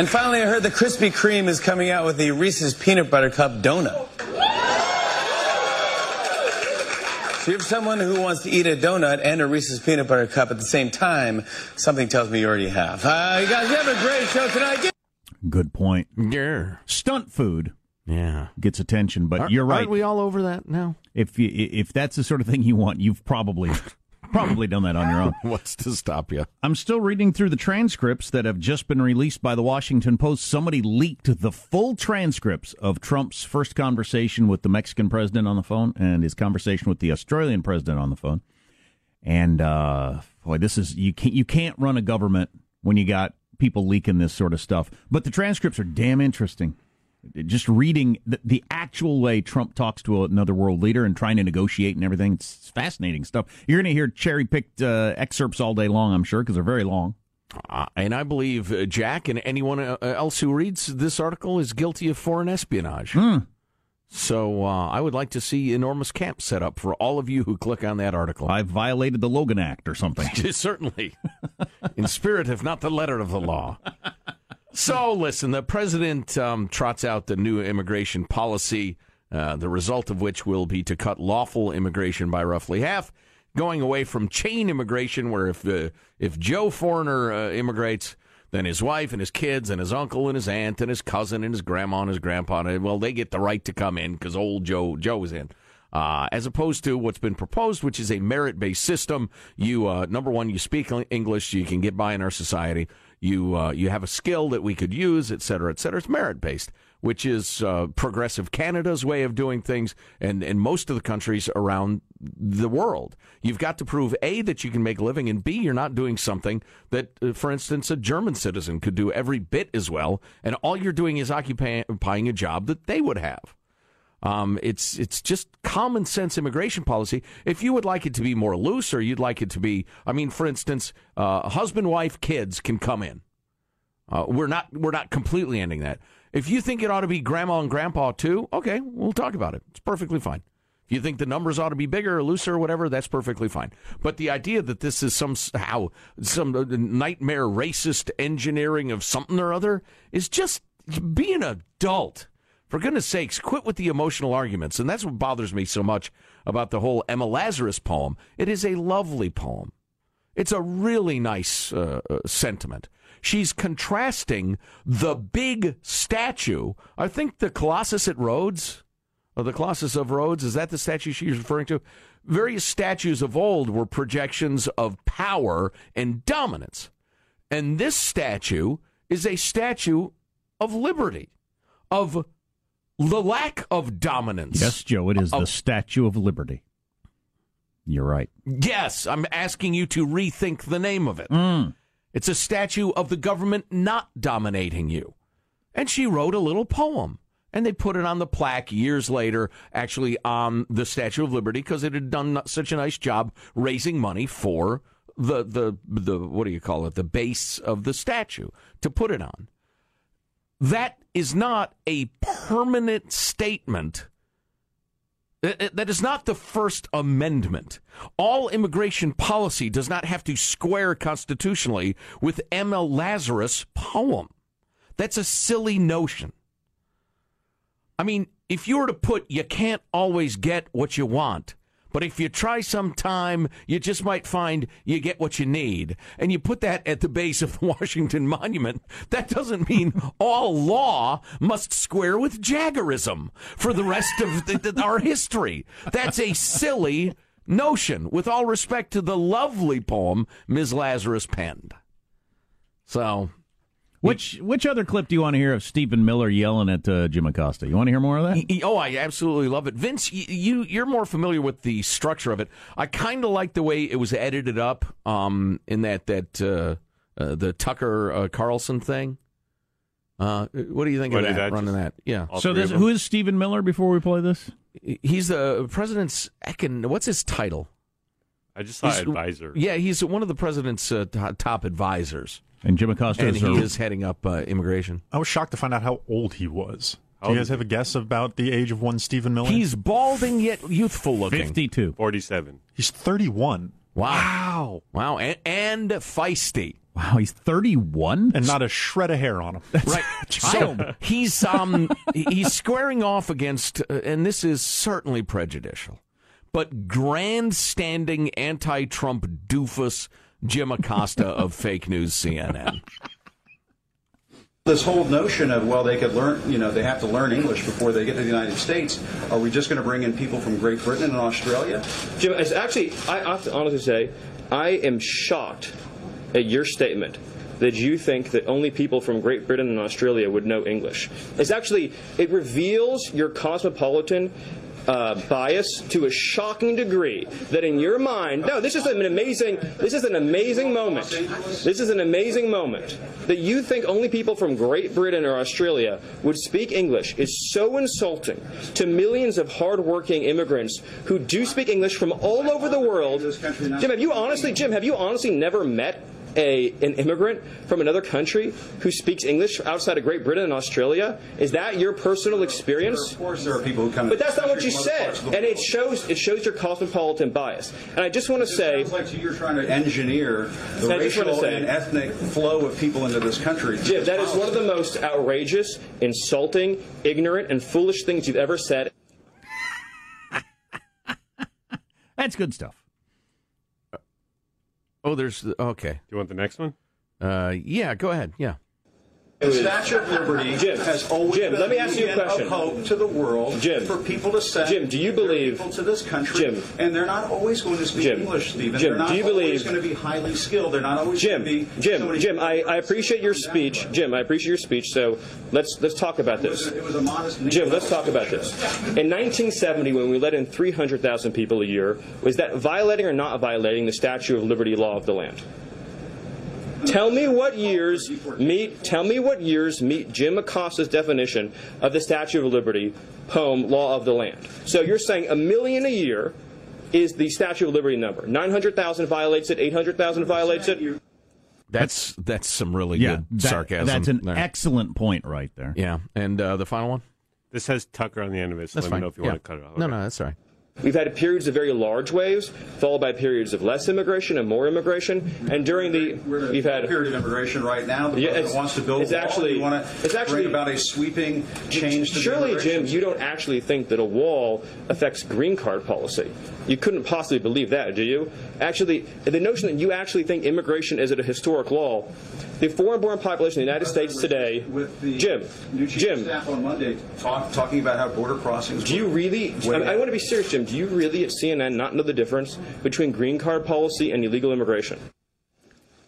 And finally, I heard the Krispy Kreme is coming out with the Reese's Peanut Butter Cup donut. So you have someone who wants to eat a donut and a Reese's Peanut Butter Cup at the same time. Something tells me you already have. Uh, you guys, you have a great show tonight. Good point. Yeah. Stunt food Yeah. gets attention, but Aren't- you're right. Aren't we all over that now? if you, if that's the sort of thing you want, you've probably probably done that on your own. What's to stop you? I'm still reading through the transcripts that have just been released by the Washington Post. Somebody leaked the full transcripts of Trump's first conversation with the Mexican president on the phone and his conversation with the Australian president on the phone. And uh, boy, this is you can't you can't run a government when you got people leaking this sort of stuff. But the transcripts are damn interesting. Just reading the, the actual way Trump talks to another world leader and trying to negotiate and everything, it's fascinating stuff. You're going to hear cherry picked uh, excerpts all day long, I'm sure, because they're very long. Uh, and I believe uh, Jack and anyone uh, else who reads this article is guilty of foreign espionage. So uh, I would like to see enormous camps set up for all of you who click on that article. I've violated the Logan Act or something. Certainly. In spirit, if not the letter of the law. So, listen, the president um, trots out the new immigration policy, uh, the result of which will be to cut lawful immigration by roughly half, going away from chain immigration, where if uh, if Joe Foreigner uh, immigrates, then his wife and his kids and his uncle and his aunt and his cousin and his grandma and his grandpa, well, they get the right to come in because old Joe Joe is in. Uh, as opposed to what's been proposed, which is a merit based system. You, uh, number one, you speak English, you can get by in our society you uh, you have a skill that we could use, et cetera, et cetera. It's merit based, which is uh, progressive Canada's way of doing things, and and most of the countries around the world. You've got to prove a that you can make a living, and b you're not doing something that, uh, for instance, a German citizen could do every bit as well, and all you're doing is occupying a job that they would have. Um, it's it's just common sense immigration policy. If you would like it to be more loose, or you'd like it to be, I mean, for instance, uh, husband, wife, kids can come in. Uh, we're not we're not completely ending that. If you think it ought to be grandma and grandpa too, okay, we'll talk about it. It's perfectly fine. If you think the numbers ought to be bigger or looser or whatever, that's perfectly fine. But the idea that this is somehow some uh, nightmare racist engineering of something or other is just be an adult for goodness sakes, quit with the emotional arguments. And that's what bothers me so much about the whole Emma Lazarus poem. It is a lovely poem. It's a really nice uh, uh, sentiment. She's contrasting the big statue. I think the Colossus at Rhodes, or the Colossus of Rhodes, is that the statue she's referring to? Various statues of old were projections of power and dominance. And this statue is a statue of liberty, of the lack of dominance. Yes, Joe, it is of, the Statue of Liberty. You're right. Yes, I'm asking you to rethink the name of it. Mm. It's a statue of the government not dominating you. And she wrote a little poem. And they put it on the plaque years later, actually on the Statue of Liberty, because it had done such a nice job raising money for the, the, the, what do you call it, the base of the statue to put it on. That is not a permanent statement. Uh, uh, that is not the First Amendment. All immigration policy does not have to square constitutionally with Emma Lazarus' poem. That's a silly notion. I mean, if you were to put, you can't always get what you want, but if you try some time, you just might find you get what you need. And you put that at the base of the Washington Monument. That doesn't mean all law must square with Jaggerism for the rest of the, the, our history. That's a silly notion, with all respect to the lovely poem Ms. Lazarus penned. So which which other clip do you want to hear of Stephen Miller yelling at uh, Jim Acosta? You want to hear more of that? Oh, I absolutely love it. Vince, you you're more familiar with the structure of it. I kind of like the way it was edited up um, in that that uh, uh, the Tucker uh, Carlson thing. Uh, what do you think what of that? Running that, yeah. So this, who is Stephen Miller? Before we play this, he's the president's econ. What's his title? I just saw he's, advisor. Yeah, he's one of the president's uh, top advisors. And Jim Acosta and is, he is heading up uh, immigration. I was shocked to find out how old he was. Do you guys have a guess about the age of one Stephen Miller? He's balding yet youthful looking. 52. 47. He's 31. Wow. Wow. And, and feisty. Wow, he's 31 and not a shred of hair on him. That's right. so he's um he's squaring off against uh, and this is certainly prejudicial. But grandstanding anti-Trump doofus Jim Acosta of fake news CNN. This whole notion of, well, they could learn, you know, they have to learn English before they get to the United States. Are we just going to bring in people from Great Britain and Australia? Jim, actually, I have to honestly say, I am shocked at your statement that you think that only people from Great Britain and Australia would know English. It's actually, it reveals your cosmopolitan uh, bias to a shocking degree that in your mind, no, this is an amazing, this is an amazing moment. This is an amazing moment that you think only people from Great Britain or Australia would speak English is so insulting to millions of hardworking immigrants who do speak English from all over the world. Jim, have you honestly, Jim, have you honestly never met a an immigrant from another country who speaks English outside of Great Britain and Australia? Is that your personal experience? Of course, there are people who come. But that's not what you said, parts of the and it shows it shows your cosmopolitan bias. And I just want to say, Sounds like you're trying to engineer the I just wanna racial say- and ethnic flow of people into this country. Jim, that is one of the most outrageous, insulting, ignorant, and foolish things you've ever said. That's good stuff. Oh, there's okay. Do you want the next one? Uh, yeah, go ahead. Yeah. The Statue of Liberty Jim, has always Jim, been let me ask you a question. of hope to the world Jim. for people to send Jim, do you believe- people to this country, Jim. and they're not always going to speak Jim. English, Stephen. Jim, they're not do you always believe- going to be highly skilled. They're not always Jim, going to be Jim, Jim, I, I appreciate your speech. Jim, I appreciate your speech. So let's let's talk about this. It was a modest. Jim, let's talk about this. In 1970, when we let in 300,000 people a year, was that violating or not violating the Statue of Liberty law of the land? Tell me what years meet. Tell me what years meet Jim Acosta's definition of the Statue of Liberty poem "Law of the Land." So you're saying a million a year is the Statue of Liberty number. Nine hundred thousand violates it. Eight hundred thousand violates it. That's that's some really Yeah, good that- sarcasm. that's an there. excellent point right there. Yeah, and uh, the final one. This has Tucker on the end of it, so That's let fine. me know if you Yeah. want to cut it off. No, no, that's all right. We've had periods of very large waves, followed by periods of less immigration and more immigration. And during the, We're a we've had period of immigration right now. The Yeah, it's- wants to build it's a wall. actually- want it's actually- about a sweeping change to the Surely, Jim, you don't actually think that a wall affects green card policy. You couldn't possibly believe that, do you? Actually, the notion that you actually think immigration is at a historic law, the foreign-born population in the United States today, with the Jim, new chief Jim, staff on Monday talk, talking about how border crossings. do you really? I, I want to be serious, Jim. Do you really at CNN not know the difference between green card policy and illegal immigration?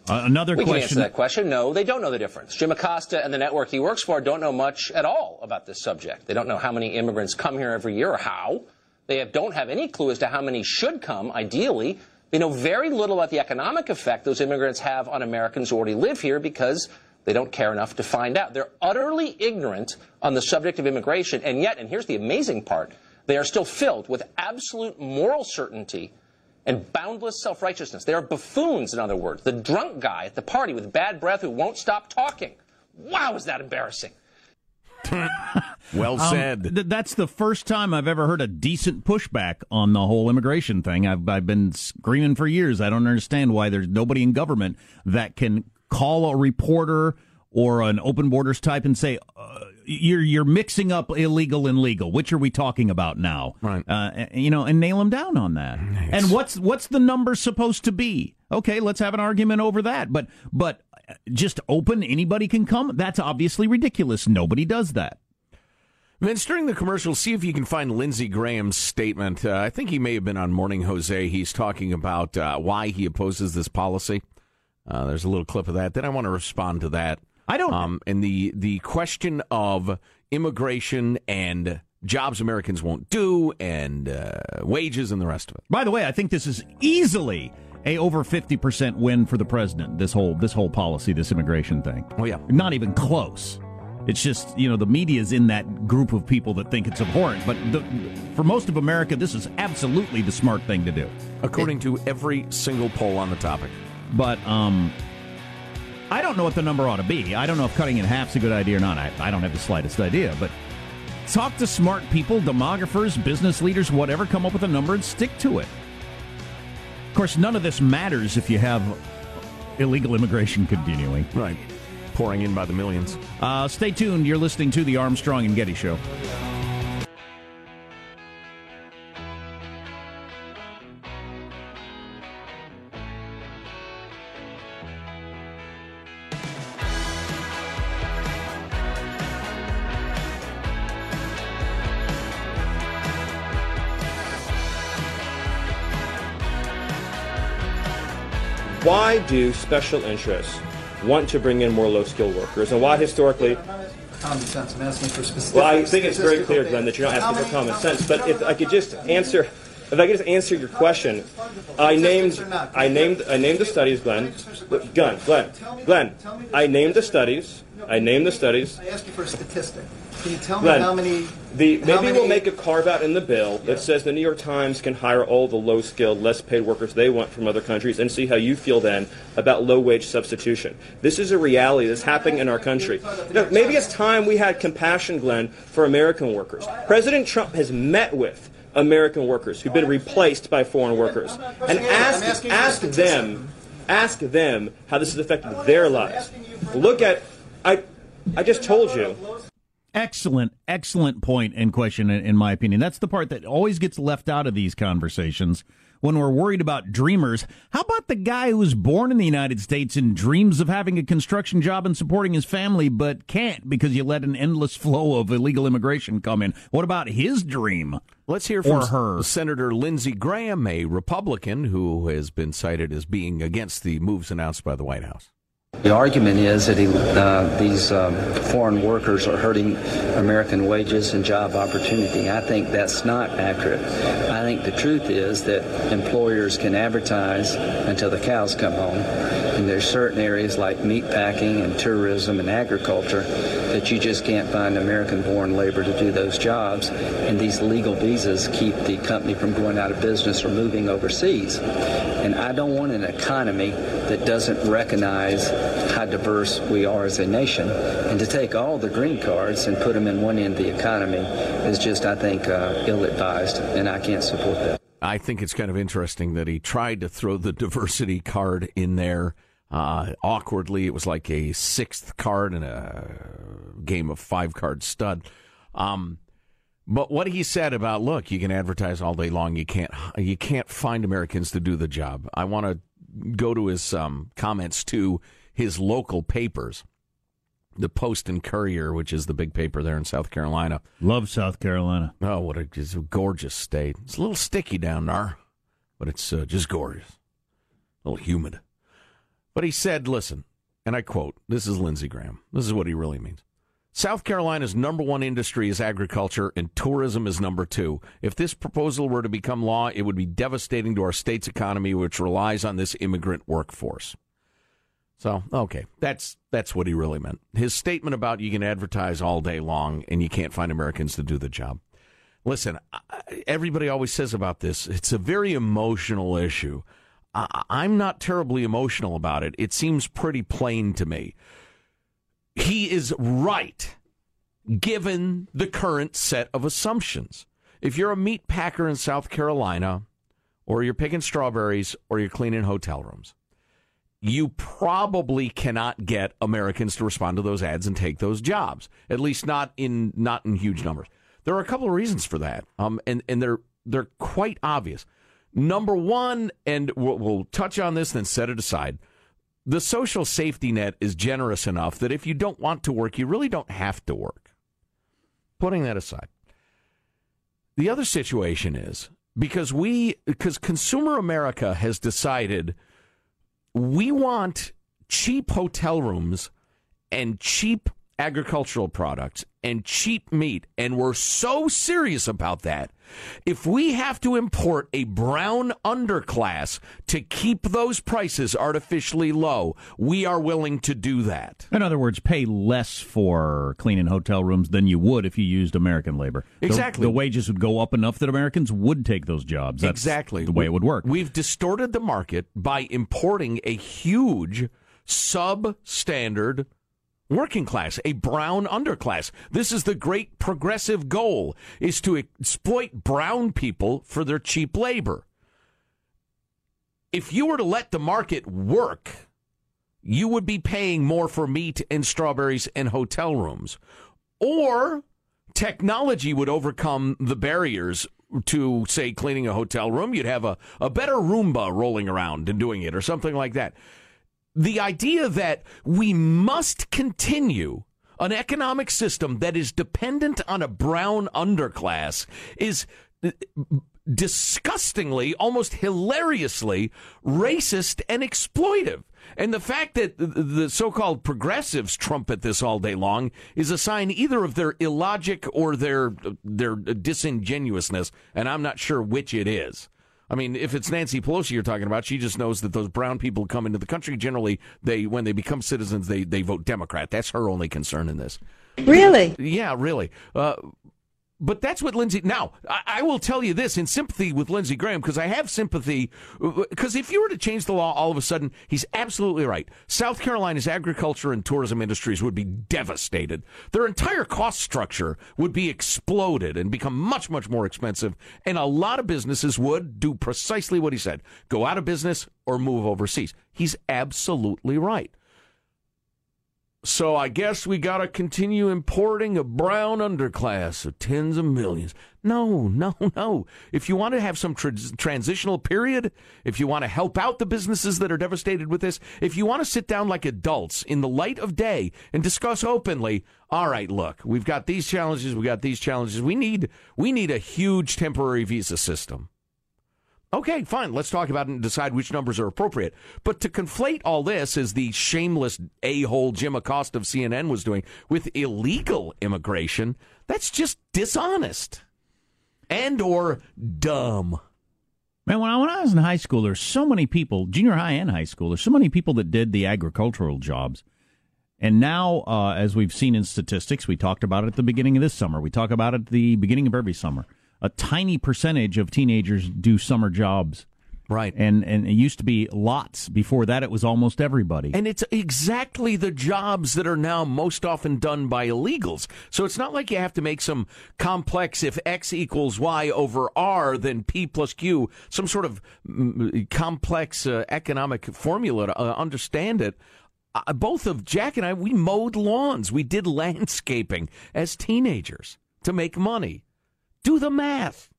Uh, another we can answer that question. No, they don't know the difference. Jim Acosta and the network he works for don't know much at all about this subject. They don't know how many immigrants come here every year or how. They don't have any clue as to how many should come, ideally. They know very little about the economic effect those immigrants have on Americans who already live here because they don't care enough to find out. They're utterly ignorant on the subject of immigration, and yet, and here's the amazing part, they are still filled with absolute moral certainty and boundless self righteousness. They are buffoons, in other words. The drunk guy at the party with bad breath who won't stop talking. Wow, is that embarrassing? Well Um, said. th- that's the first time I've ever heard a decent pushback on the whole immigration thing. I've, I've been screaming for years. I don't understand why there's nobody in government that can call a reporter or an open borders type and say, uh, "You're you're mixing up illegal and legal. Which are we talking about now?" Right. Uh, you know, and nail them down on that. And what's what's the number supposed to be? Okay, let's have an argument over that. But but just open anybody can come. That's obviously ridiculous. Nobody does that. Vince, during the commercial, see if you can find Lindsey Graham's statement. Uh, I think he may have been on Morning Jose. He's talking about uh, why he opposes this policy. Uh, there's a little clip of that. Then I want to respond to that. I don't. Um, and the the question of immigration and jobs Americans won't do, and uh, wages and the rest of it. By the way, I think this is easily a over 50% win for the president this whole this whole policy this immigration thing. Oh yeah. Not even close. It's just, you know, the media is in that group of people that think it's abhorrent, but the, for most of America this is absolutely the smart thing to do. According to every single poll on the topic. But um I don't know what the number ought to be. I don't know if cutting in half's a good idea or not. I, I don't have the slightest idea, but talk to smart people, demographers, business leaders, whatever, come up with a number and stick to it. Of course, none of this matters if you have illegal immigration continuing. Right. Pouring in by the millions. Uh, stay tuned. You're listening to the Armstrong and Getty Show. Why do special interests want to bring in more low-skilled workers, and why historically? Common sense. I'm asking for specific. Well, I think it's very clear, Glenn, that you're not asking for common sense. But if I could just answer if I could just answer your question, I named, I named, I named the studies, Glenn. Glenn, Glenn, Glenn. I named the studies. I named the studies. I asked you for a statistic. Can you tell me Glenn, how many? The, how maybe many- we'll make a carve out in the bill that says the New York Times can hire all the low skilled, less paid workers they want from other countries and see how you feel then about low wage substitution. This is a reality that's happening in our country. Maybe it's time we had compassion, Glenn, for American workers. President Trump has met with American workers who've been replaced by foreign workers and ask, ask them, ask them how this has affected their lives. Look at, I, I just told you. Excellent, excellent point and question, in, in my opinion. That's the part that always gets left out of these conversations when we're worried about dreamers. How about the guy who was born in the United States and dreams of having a construction job and supporting his family, but can't because you let an endless flow of illegal immigration come in? What about his dream? Let's hear from her. Senator Lindsey Graham, a Republican who has been cited as being against the moves announced by the White House. The argument is that he, uh, these um, foreign workers are hurting American wages and job opportunity. I think that's not accurate. I think the truth is that employers can advertise until the cows come home. And there's certain areas like meat packing and tourism and agriculture that you just can't find American-born labor to do those jobs. And these legal visas keep the company from going out of business or moving overseas. And I don't want an economy that doesn't recognize how diverse we are as a nation. And to take all the green cards and put them in one end of the economy is just, I think, uh, ill-advised, and I can't support that. I think it's kind of interesting that he tried to throw the diversity card in there uh, awkwardly. It was like a sixth card in a game of five card stud. Um, but what he said about look, you can advertise all day long. You can't you can't find Americans to do the job. I want to go to his um, comments to his local papers, the Post and Courier, which is the big paper there in South Carolina. Love South Carolina. Oh, what a, it's a gorgeous state. It's a little sticky down there, but it's uh, just gorgeous. A little humid. But he said, listen, and I quote, this is Lindsey Graham. This is what he really means. South Carolina's number one industry is agriculture, and tourism is number two. If this proposal were to become law, it would be devastating to our state's economy, which relies on this immigrant workforce. So, okay, that's that's what he really meant. His statement about you can advertise all day long and you can't find Americans to do the job. Listen, everybody always says about this, it's a very emotional issue. I- I'm not terribly emotional about it. It seems pretty plain to me. He is right, given the current set of assumptions. If you're a meat packer in South Carolina, or you're picking strawberries, or you're cleaning hotel rooms, you probably cannot get Americans to respond to those ads and take those jobs. At least not in not in huge numbers. There are a couple of reasons for that, um, and and they're they're quite obvious. Number one, and we'll, we'll touch on this, then set it aside. The social safety net is generous enough that if you don't want to work, you really don't have to work. Putting that aside, the other situation is because we because consumer America has decided we want cheap hotel rooms and cheap agricultural products and cheap meat and we're so serious about that if we have to import a brown underclass to keep those prices artificially low we are willing to do that In other words, pay less for cleaning hotel rooms than you would if you used American labor. The- Exactly. The, wages would go up enough that Americans would take those jobs. That's exactly the way it would work. We've distorted the market by importing a huge substandard working class, a brown underclass. This is the great progressive goal is to exploit brown people for their cheap labor. If you were to let the market work, you would be paying more for meat and strawberries and hotel rooms. Or technology would overcome the barriers to, say, cleaning a hotel room. You'd have a, a better Roomba rolling around and doing it or something like that. The idea that we must continue an economic system that is dependent on a brown underclass is uh, disgustingly, almost hilariously racist and exploitive. And the fact that the- the so-called progressives trumpet this all day long is a sign either of their illogic or their their disingenuousness, and I'm not sure which it is. I mean, if it's Nancy Pelosi you're talking about, she just knows that those brown people come into the country. Generally, they when they become citizens, they they vote Democrat. That's her only concern in this. Really? Yeah, really. Uh, but that's what Lindsey. Now, I, I will tell you this in sympathy with Lindsey Graham because I have sympathy. Uh, because if you were to change the law all of a sudden, he's absolutely right. South Carolina's agriculture and tourism industries would be devastated. Their entire cost structure would be exploded and become much, much more expensive. And a lot of businesses would do precisely what he said go out of business or move overseas. He's absolutely right. So I guess we got to continue importing a brown underclass of tens of millions. No, no, no. If you want to have some tra- transitional period, if you want to help out the businesses that are devastated with this, if you want to sit down like adults in the light of day and discuss openly, all right, look, we've got these challenges, we got these challenges. We need we need a huge temporary visa system. Okay, fine. Let's talk about it and decide which numbers are appropriate. But to conflate all this, as the shameless a-hole Jim Acosta of CNN was doing, with illegal immigration, that's just dishonest and or dumb. Man, when I, when I was in high school, there's so many people, junior high and high school, there's so many people that did the agricultural jobs. And now, uh, as we've seen in statistics, we talked about it at the beginning of this summer. We talk about it at the beginning of every summer. A tiny percentage of teenagers do summer jobs. Right. And and it used to be lots. Before that, it was almost everybody. And it's exactly the jobs that are now most often done by illegals. So it's not like you have to make some complex if X equals Y over R, then P plus Q, some sort of mm, complex uh, economic formula to uh, understand it. Uh, both of Jack and I, we mowed lawns. We did landscaping as teenagers to make money. Do the math.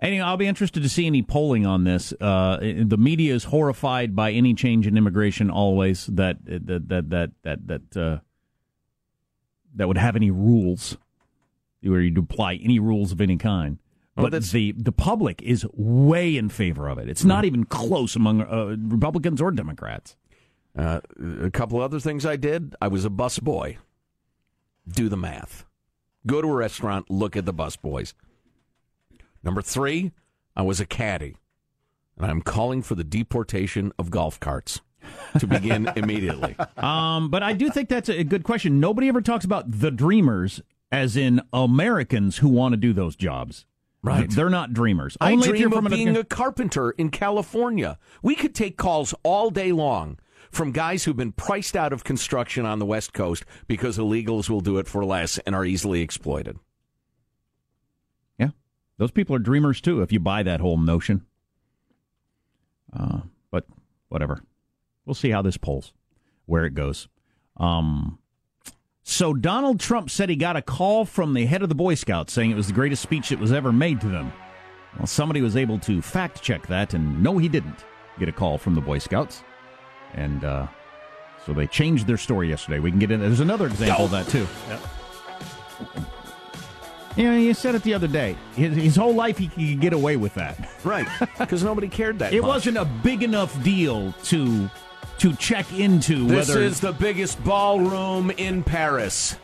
Anyway, I'll be interested to see any polling on this. Uh, the media is horrified by any change in immigration. Always that that that that that that uh, that would have any rules where you'd apply any rules of any kind. But that's- the the public is way in favor of it. It's not even close among uh, Republicans or Democrats. Uh, a couple other things I did. I was a bus boy. Do the math. Go to a restaurant, look at the bus boys. Number three, I was a caddy. And I'm calling for the deportation of golf carts to begin immediately. Um, but I do think that's a good question. Nobody ever talks about the dreamers, as in Americans who want to do those jobs. Right. They're not dreamers. I Only dream from of being a carpenter in California. We could take calls all day long from guys who've been priced out of construction on the West Coast because illegals will do it for less and are easily exploited. Yeah, those people are dreamers too. If you buy that whole notion, uh, but whatever, we'll see how this polls, where it goes. Um, so Donald Trump said he got a call from the head of the Boy Scouts saying it was the greatest speech that was ever made to them. Well, somebody was able to fact check that, and no, he didn't get a call from the Boy Scouts, and uh, so they changed their story yesterday. We can get in. There's another example of that too. You know, you said it the other day. His, his whole life he could get away with that. Right. Because nobody cared that It much. wasn't a big enough deal to to check into This whether is the biggest ballroom in Paris.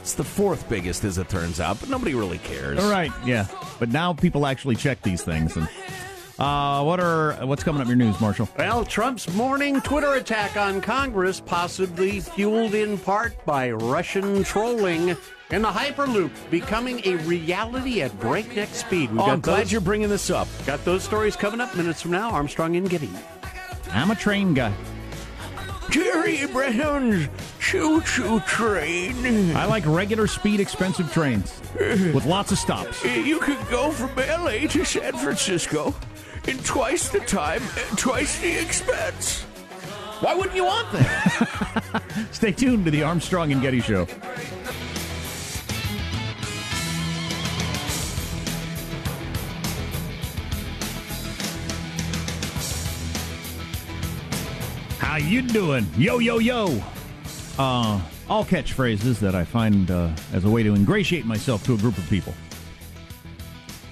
It's the fourth biggest, as it turns out, but nobody really cares. All right, yeah. But now people actually check these things. And uh, what are what's coming up in your news, Marshall? Well, Trump's morning Twitter attack on Congress, possibly fueled in part by Russian trolling, and the Hyperloop becoming a reality at breakneck speed. We've Oh, I'm glad those- you're bringing this up. Got those stories coming up minutes from now. Armstrong and Getty. I'm a train guy. Jerry Brown's choo choo train. I like regular speed, expensive trains with lots of stops. You could go from LA to San Francisco in twice the time twice the expense. Why wouldn't you want that? Stay tuned to the Armstrong and Getty Show. How you doing? Yo, yo, yo. Uh, all catchphrases that I find uh, as a way to ingratiate myself to a group of people.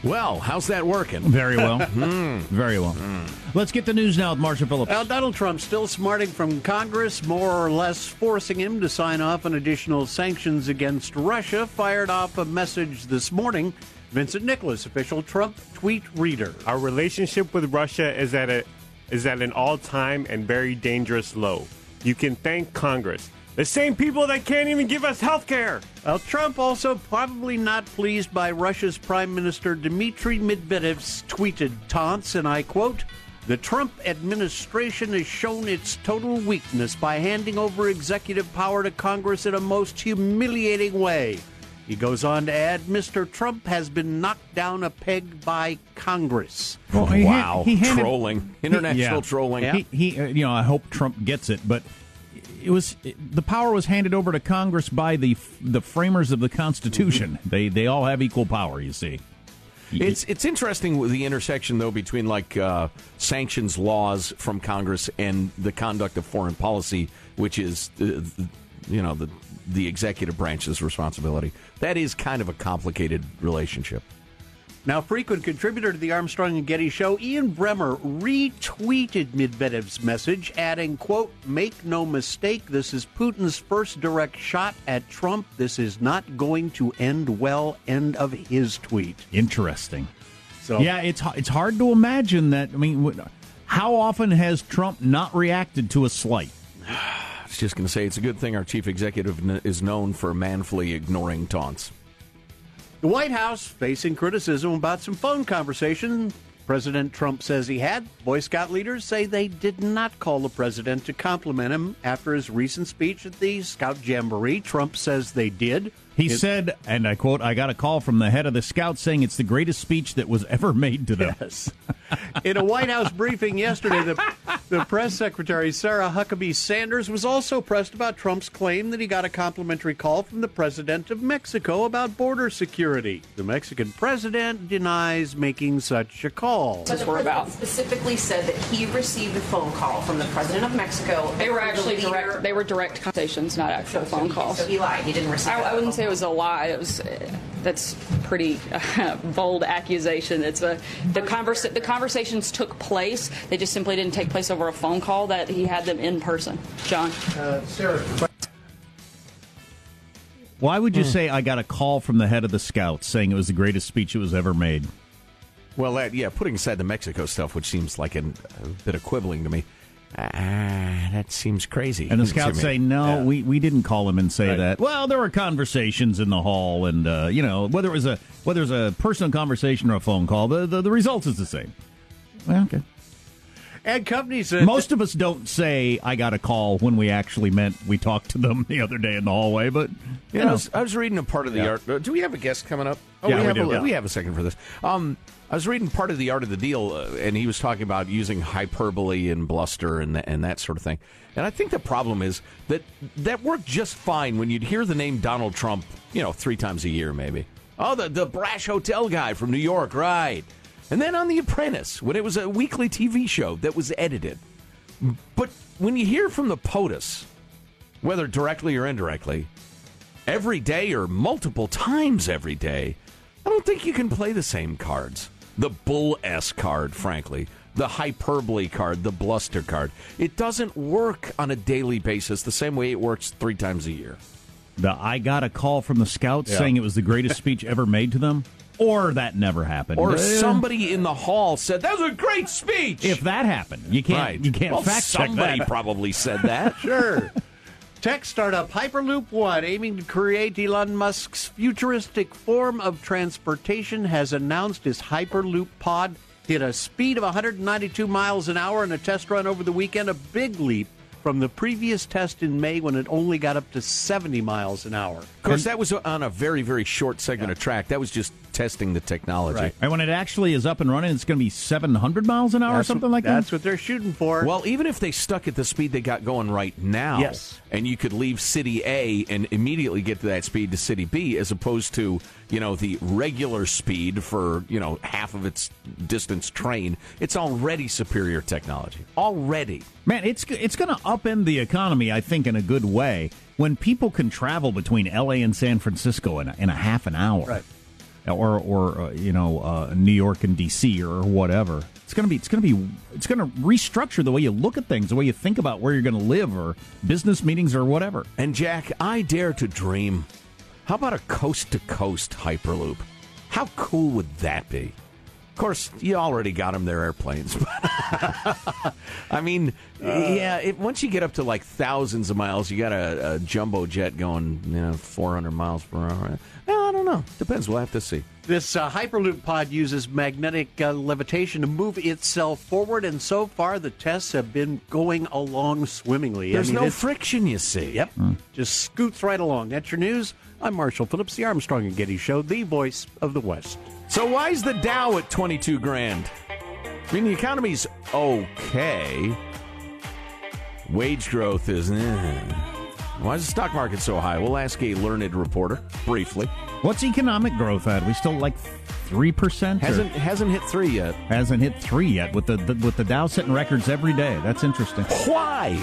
Well, how's that working? Very well. Hmm. Very well. Let's get the news now with Marshall Phillips. Well, Donald Trump still smarting from Congress, more or less forcing him to sign off on additional sanctions against Russia, fired off a message this morning. Vincent Nicholas, official Trump tweet reader. Our relationship with Russia is at a is at an all-time and very dangerous low. You can thank Congress. The same people that can't even give us health care. Well, Trump also probably not pleased by Russia's Prime Minister Dmitry Medvedev's tweeted taunts, and I quote, the Trump administration has shown its total weakness by handing over executive power to Congress in a most humiliating way. He goes on to add, Mr. Trump has been knocked down a peg by Congress. Well, he ha- wow, he handed- trolling, international Yeah. trolling. He, he uh, you know, I hope Trump gets it, but it was the power was handed over to Congress by the the framers of the Constitution. Mm-hmm. They they all have equal power. You see. It's it's interesting the intersection though between like uh, sanctions laws from Congress and the conduct of foreign policy, which is uh, you know the the executive branch's responsibility. That is kind of a complicated relationship. Now, frequent contributor to the Armstrong and Getty show, Ian Bremmer retweeted Medvedev's message, adding, quote, make no mistake, this is Putin's first direct shot at Trump. This is not going to end well. End of his tweet. Interesting. So yeah, it's it's hard to imagine that. I mean, how often has Trump not reacted to a slight? I was just going to say it's a good thing our chief executive is known for manfully ignoring taunts. The White House facing criticism about some phone conversation President Trump says he had. Boy Scout leaders say they did not call the president to compliment him after his recent speech at the Scout Jamboree. Trump says they did. He It- said, and I quote, I got a call from the head of the Scouts saying it's the greatest speech that was ever made to them. Yes. In a White House briefing yesterday, the, the press secretary, Sarah Huckabee Sanders, was also pressed about Trump's claim that he got a complimentary call from the president of Mexico about border security. The Mexican president denies making such a call. But the president specifically said that he received a phone call from the president of Mexico. They were and the actually direct. They were direct conversations, not actual phone calls. So he lied. He didn't receive. I, I wouldn't phone say it was a lie. It was. That's pretty uh, bold accusation. It's a the converse, The conversations took place. They just simply didn't take place over a phone call. That he had them in person. John. Uh, Sarah. Why would you Hmm. say I got a call from the head of the Scouts saying it was the greatest speech that was ever made? Well, that, yeah, putting aside the Mexico stuff, which seems like an, a bit of quibbling to me, ah, that seems crazy. And the Scouts say, no, Yeah. we, we didn't call him and say Right. that. Well, there were conversations in the hall, and, uh, you know, whether it was a whether it was a personal conversation or a phone call, the, the, the result is the same. Well, okay. And companies. Uh, Most of us don't say, I got a call when we actually meant we talked to them the other day in the hallway, but, you Yeah, I know. was, I was reading a part of the Yeah. art. uh, Do we have a guest coming up? Oh, Yeah, we, we have do. A, Yeah. we have a second for this. Um, I was reading part of the art of the deal, uh, and he was talking about using hyperbole and bluster and th- and that sort of thing. And I think the problem is that that worked just fine when you'd hear the name Donald Trump, you know, three times a year maybe. Oh, the the brash hotel guy from New York, right? And then on The Apprentice, when it was a weekly TV show that was edited. But when you hear from the POTUS, whether directly or indirectly, every day or multiple times every day, I don't think you can play the same cards. The bull S card, frankly, the hyperbole card, the bluster card. It doesn't work on a daily basis the same way it works three times a year. The I got a call from the Scouts Yeah. saying it was the greatest speech ever made to them, or that never happened. Or somebody in the hall said, That was a great speech. If that happened, you can't Right. you can't Well, fact check somebody that. probably said that. Sure. Tech startup Hyperloop One, aiming to create Elon Musk's futuristic form of transportation, has announced his Hyperloop pod hit a speed of 192 miles an hour in a test run over the weekend, a big leap from the previous test in May when it only got up to 70 miles an hour. Of course, that was on a very, very short segment of track. That was just testing the technology. And when it actually is up and running, it's going to be 700 miles an hour or something what- like that. That's what they're shooting for. Well, even if they stuck at the speed they got going right now, Yes. and you could leave City A and immediately get to that speed to City B, as opposed to you know the regular speed for you know half of its distance train, it's already superior technology. Already. Man, it's it's going to upend the economy, I think, in a good way when people can travel between L.A. and San Francisco in a, in a half an hour. Right. Or or uh, you know uh, New York and D.C. or whatever. It's gonna be it's gonna be it's gonna restructure the way you look at things, the way you think about where you're gonna live, or business meetings or whatever. And Jack, I dare to dream. How about a coast to coast hyperloop? How cool would that be? Of course, you already got them their airplanes. I mean, yeah, it, once you get up to like thousands of miles, you got a, a jumbo jet going, you know, 400 miles per hour. Well, I don't know. Depends. We'll have to see. This uh, Hyperloop pod uses magnetic uh, levitation to move itself forward, and so far the tests have been going along swimmingly. There's I mean, no friction, you see. Yep. Just scoots right along. That's your news. I'm Marshall Phillips, the Armstrong and Getty Show, the voice of the West. So why is the Dow at 22 grand? I mean, the economy's okay. Wage growth is. Eh. Why is the stock market so high? We'll ask a learned reporter briefly. What's economic growth at? We still like three percent? Hasn't hasn't hit three yet. Hasn't hit three yet. With the, the with the Dow setting records every day. That's interesting. Why?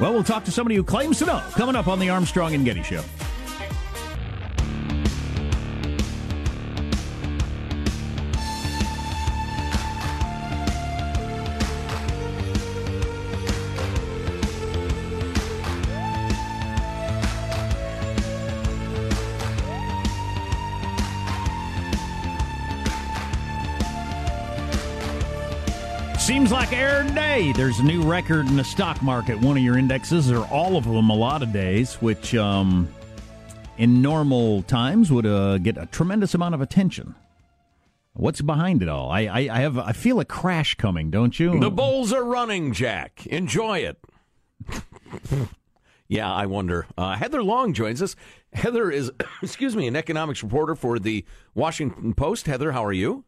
Well, we'll talk to somebody who claims to know. Coming up on the Armstrong and Getty Show. Seems like every day there's a new record in the stock market. One of your indexes, or all of them, a lot of days, which um, in normal times would uh, get a tremendous amount of attention. What's behind it all? I, I, I have I feel a crash coming, don't you? The Bulls are running, Jack. Enjoy it. yeah, I wonder. Uh, Heather Long joins us. Heather is, excuse me, an economics reporter for the Washington Post. Heather, how are you?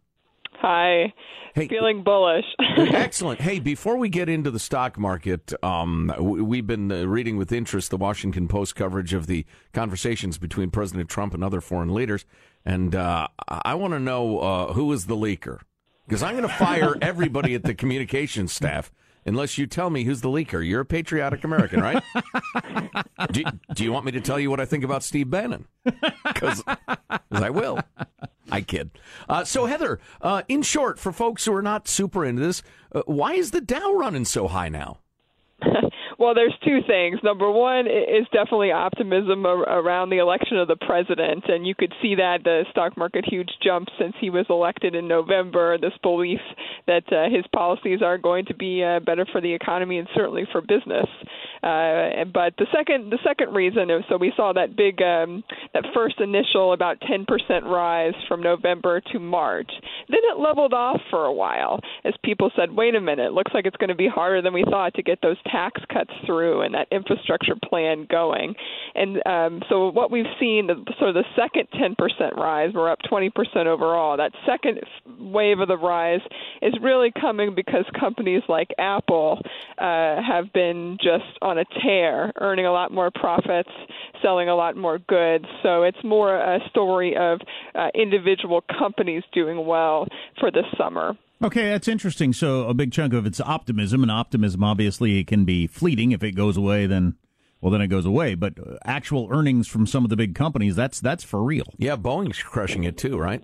Hi. Feeling bullish. Excellent. Hey, before we get into the stock market, um, we've been uh, reading with interest the Washington Post coverage of the conversations between President Trump and other foreign leaders, and uh, I want to know uh, who is the leaker because I'm going to fire everybody at the communications staff unless you tell me who's the leaker. You're a patriotic American, right? do, do you want me to tell you what I think about Steve Bannon? Because I will. I kid. Uh, so, Heather, uh, in short, for folks who are not super into this, uh, why is the Dow running so high now? Well, there's two things. Number one is definitely optimism around the election of the president, and you could see that the stock market huge jump since he was elected in November. This belief that uh, his policies are going to be uh, better for the economy and certainly for business. Uh, but the second the second reason is so we saw that big um, that first initial about 10% rise from November to March. Then it leveled off for a while as people said, "Wait a minute, looks like it's going to be harder than we thought to get those tax cuts through and that infrastructure plan going." And um, so what we've seen, the, sort of the second 10% rise, we're up 20% overall. That second wave of the rise is really coming because companies like Apple uh, have been just on a tear, earning a lot more profits, selling a lot more goods. So it's more a story of uh, individual companies doing well for this summer. Okay, that's interesting. So a big chunk of it's optimism, and optimism obviously it can be fleeting. If it goes away, then well, then it goes away. But uh, actual earnings from some of the big companies, that's that's for real. Yeah, Boeing's crushing it too, right?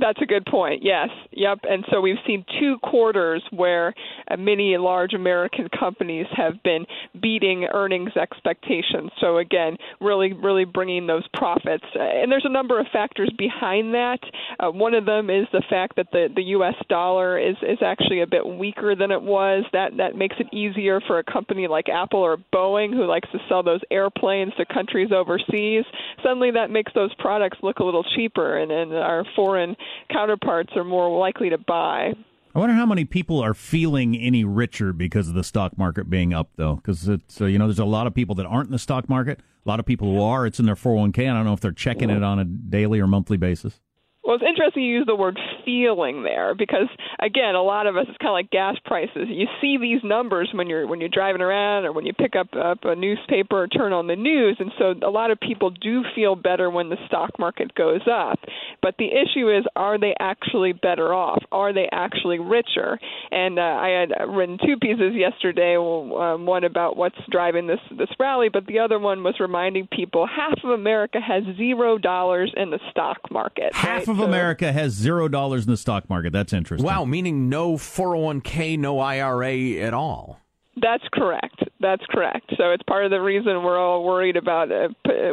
That's a good point. Yes. Yep. And so we've seen two quarters where uh, many large American companies have been beating earnings expectations. So again, really, really bringing those profits. Uh, and there's a number of factors behind that. Uh, one of them is the fact that the, the U.S. dollar is, is actually a bit weaker than it was. That that makes it easier for a company like Apple or Boeing, who likes to sell those airplanes to countries overseas. Suddenly, that makes those products look a little cheaper, and, and our foreign counterparts are more likely to buy. I wonder how many people are feeling any richer because of the stock market being up, though. Because it's uh, you know, there's a lot of people that aren't in the stock market. A lot of people who are. It's in their 401k. I don't know if they're checking it on a daily or monthly basis. Well, it's interesting you use the word feeling there because again, a lot of us it's kind of like gas prices. You see these numbers when you're when you're driving around or when you pick up up a newspaper or turn on the news, and so a lot of people do feel better when the stock market goes up. But the issue is, are they actually better off? Are they actually richer? And uh, I had written two pieces yesterday, um, one about what's driving this this rally, but the other one was reminding people half of America has zero dollars in the stock market. Half right? of So- America has zero dollars in the stock market. That's interesting. Wow, meaning no 401k, no IRA at all. That's correct. That's correct. So it's part of the reason we're all worried about uh,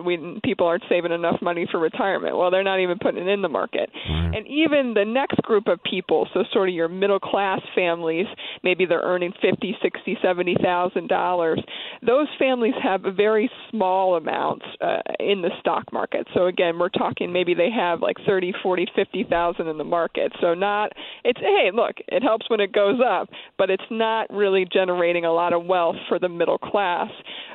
we people aren't saving enough money for retirement. Well, they're not even putting it in the market. And even the next group of people, so sort of your middle class families, maybe they're earning fifty, sixty, seventy thousand dollars. Those families have very small amounts uh, in the stock market. So again, we're talking maybe they have like thirty, forty, fifty thousand in the market. So not it's hey, look, it helps when it goes up, but it's not really generating a lot of wealth for the middle class.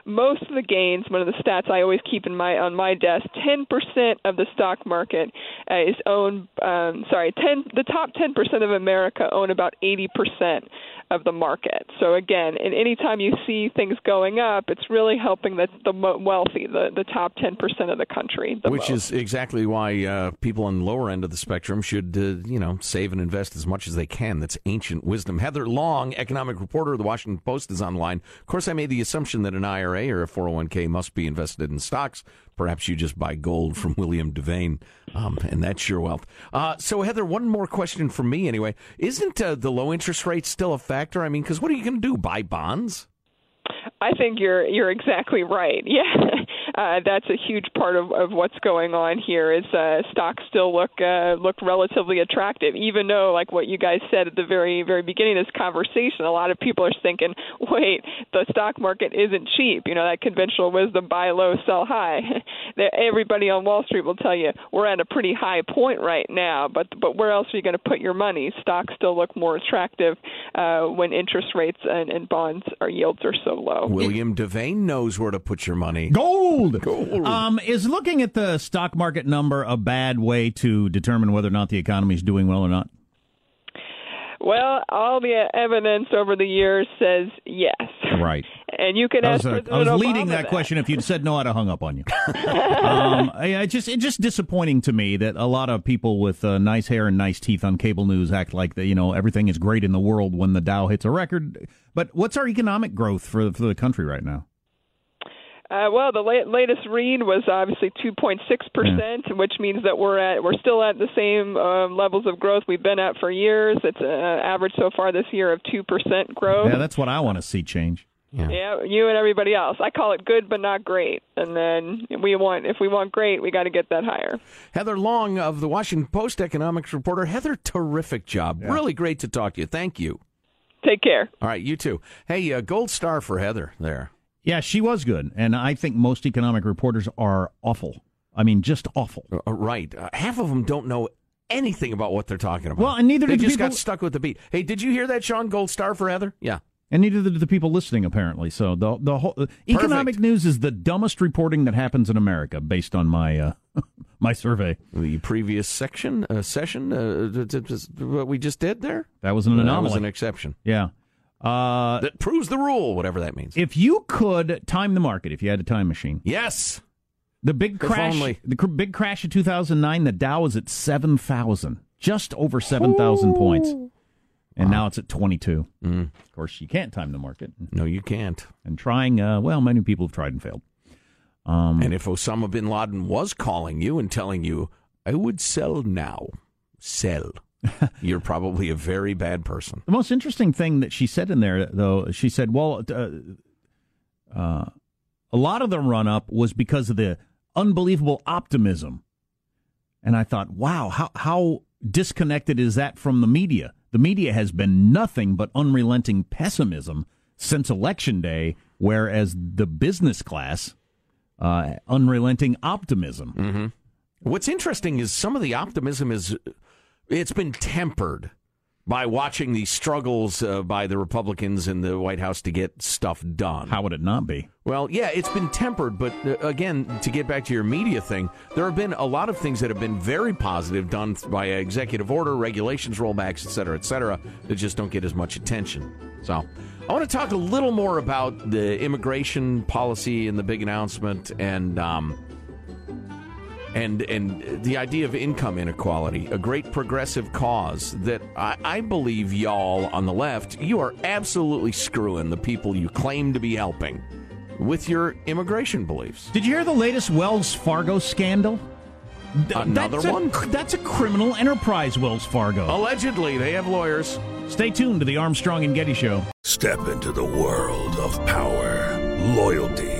Most of the gains, one of the stats I always keep in my on my desk, 10% of the stock market uh, is owned. Um, sorry, 10 the top 10% of America own about 80% of the market. So again, and anytime you see things going up, it's really helping the the wealthy, the the top 10% of the country. The Which most. is exactly why uh, people on the lower end of the spectrum should, uh, you know, save and invest as much as they can. That's ancient wisdom. Heather Long, economic reporter of the Washington Post, is online. Of course, I made the assumption that an IRA or a 401k must be invested in stocks. Perhaps you just buy gold from William Devane, um, and that's your wealth. Uh, so, Heather, one more question from me anyway. Isn't uh, the low interest rate still a factor? I mean, because what are you going to do? Buy bonds? I think you're you're exactly right. Yeah, uh, that's a huge part of, of what's going on here. Is uh, stocks still look uh, look relatively attractive, even though, like what you guys said at the very very beginning of this conversation, a lot of people are thinking, wait, the stock market isn't cheap. You know that conventional wisdom: buy low, sell high. Everybody on Wall Street will tell you we're at a pretty high point right now, but but where else are you going to put your money? Stocks still look more attractive uh, when interest rates and, and bonds or yields are so low. William Devane knows where to put your money. Gold. Gold. Um, is looking at the stock market number a bad way to determine whether or not the economy is doing well or not? Well, all the evidence over the years says yes. Right. And you can I ask was, uh, I was Obama leading that, question. If you'd said no, I'd have hung up on you. um, I, I just it's just disappointing to me that a lot of people with uh, nice hair and nice teeth on cable news act like that. You know everything is great in the world when the Dow hits a record. But what's our economic growth for for the country right now? Uh, well, the la- latest read was obviously 2.6 percent, which means that we're at we're still at the same um, levels of growth we've been at for years. It's an average so far this year of two percent growth. Yeah, that's what I want to see change. Yeah, you and everybody else. I call it good but not great. And then we want if we want great, we got to get that higher. Heather Long of the Washington Post economics reporter. Heather, terrific job. Really great to talk to you. Thank you. Take care. All right, you too. Hey, uh, gold star for Heather there. Yeah, she was good, and I think most economic reporters are awful. I mean, just awful. Uh, right. Uh, half of them don't know anything about what they're talking about. Well, and neither they do the just people- got stuck with the beat. Hey, did you hear that, Sean? Gold star for Heather? Yeah. And neither did the people listening, apparently. So the the whole uh, economic news is the dumbest reporting that happens in America, based on my uh, my survey. The previous section uh, session, uh, what we just did there. That was an That anomaly. was an exception. Yeah. Uh, that proves the rule, whatever that means. If you could time the market, if you had a time machine, yes. The big crash, the cr- big crash of 2009, the Dow was at 7,000, just over 7,000 points. And now it's at 22. Mm. Of course, you can't time the market. No, you can't. And trying, uh, well, many people have tried and failed. Um, and if Osama bin Laden was calling you and telling you, I would sell now, sell, you're probably a very bad person. The most interesting thing that she said in there, though, she said, well, uh, uh, a lot of the run up was because of the unbelievable optimism. And I thought, wow, how, how disconnected is that from the media? The media has been nothing but unrelenting pessimism since Election Day, whereas the business class, uh, unrelenting optimism. Mm-hmm. What's interesting is some of the optimism is it's been tempered. By watching the struggles uh, by the Republicans in the White House to get stuff done. How would it not be? Well, yeah, it's been tempered, but uh, again, to get back to your media thing, there have been a lot of things that have been very positive done by executive order, regulations, rollbacks, et cetera, et cetera, that just don't get as much attention. So, I want to talk a little more about the immigration policy and the big announcement and um, and and the idea of income inequality, a great progressive cause that I, I, believe y'all on the left, you are absolutely screwing the people you claim to be helping with your immigration beliefs. Did you hear the latest Wells Fargo scandal? Another that's one? A, that's a criminal enterprise, Wells Fargo. Allegedly, they have lawyers. Stay tuned to the Armstrong and Getty Show. Step into the world of power, loyalty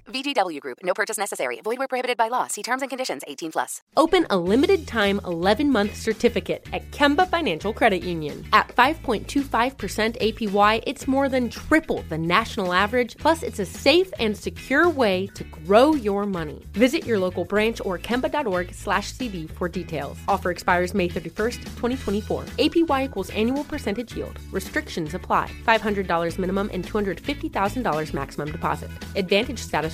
VGW Group. No purchase necessary. Void where prohibited by law. See terms and conditions. 18 plus. Open a limited time 11 month certificate at Kemba Financial Credit Union. At 5.25% APY, it's more than triple the national average. Plus, it's a safe and secure way to grow your money. Visit your local branch or kemba.org slash CD for details. Offer expires May 31st, 2024. APY equals annual percentage yield. Restrictions apply. $500 minimum and $250,000 maximum deposit. Advantage status